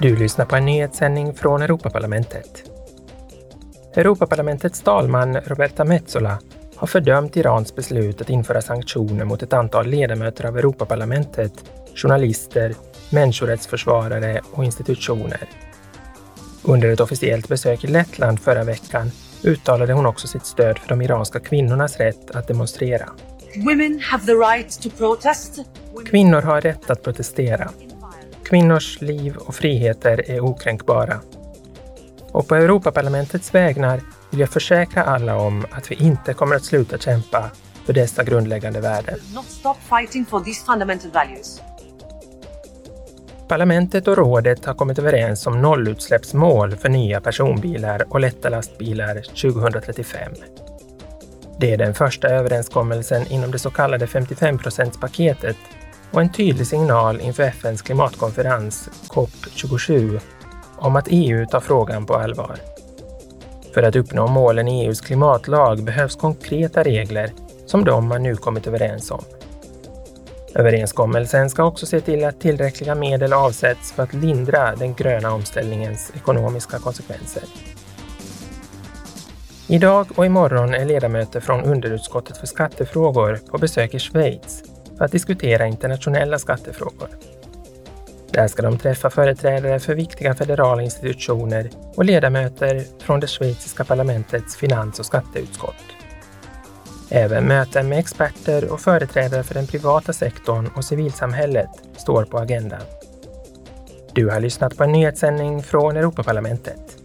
Du lyssnar på en nyhetssändning från Europaparlamentet. Europaparlamentets talman Roberta Metsola har fördömt Irans beslut att införa sanktioner mot ett antal ledamöter av Europaparlamentet, journalister, människorättsförsvarare och institutioner. Under ett officiellt besök i Lettland förra veckan uttalade hon också sitt stöd för de iranska kvinnornas rätt att demonstrera. Right Kvinnor har rätt att protestera. Kvinnors liv och friheter är okränkbara. Och på Europaparlamentets vägnar vill jag försäkra alla om att vi inte kommer att sluta kämpa för dessa grundläggande värden. Parlamentet och rådet har kommit överens om nollutsläppsmål för nya personbilar och lätta lastbilar 2035. Det är den första överenskommelsen inom det så kallade 55 paketet och en tydlig signal inför FNs klimatkonferens COP27 om att EU tar frågan på allvar. För att uppnå målen i EUs klimatlag behövs konkreta regler som de man nu kommit överens om. Överenskommelsen ska också se till att tillräckliga medel avsätts för att lindra den gröna omställningens ekonomiska konsekvenser. Idag och imorgon är ledamöter från underutskottet för skattefrågor på besök i Schweiz för att diskutera internationella skattefrågor. Där ska de träffa företrädare för viktiga federala institutioner och ledamöter från det schweiziska parlamentets finans och skatteutskott. Även möten med experter och företrädare för den privata sektorn och civilsamhället står på agendan. Du har lyssnat på en nyhetssändning från Europaparlamentet.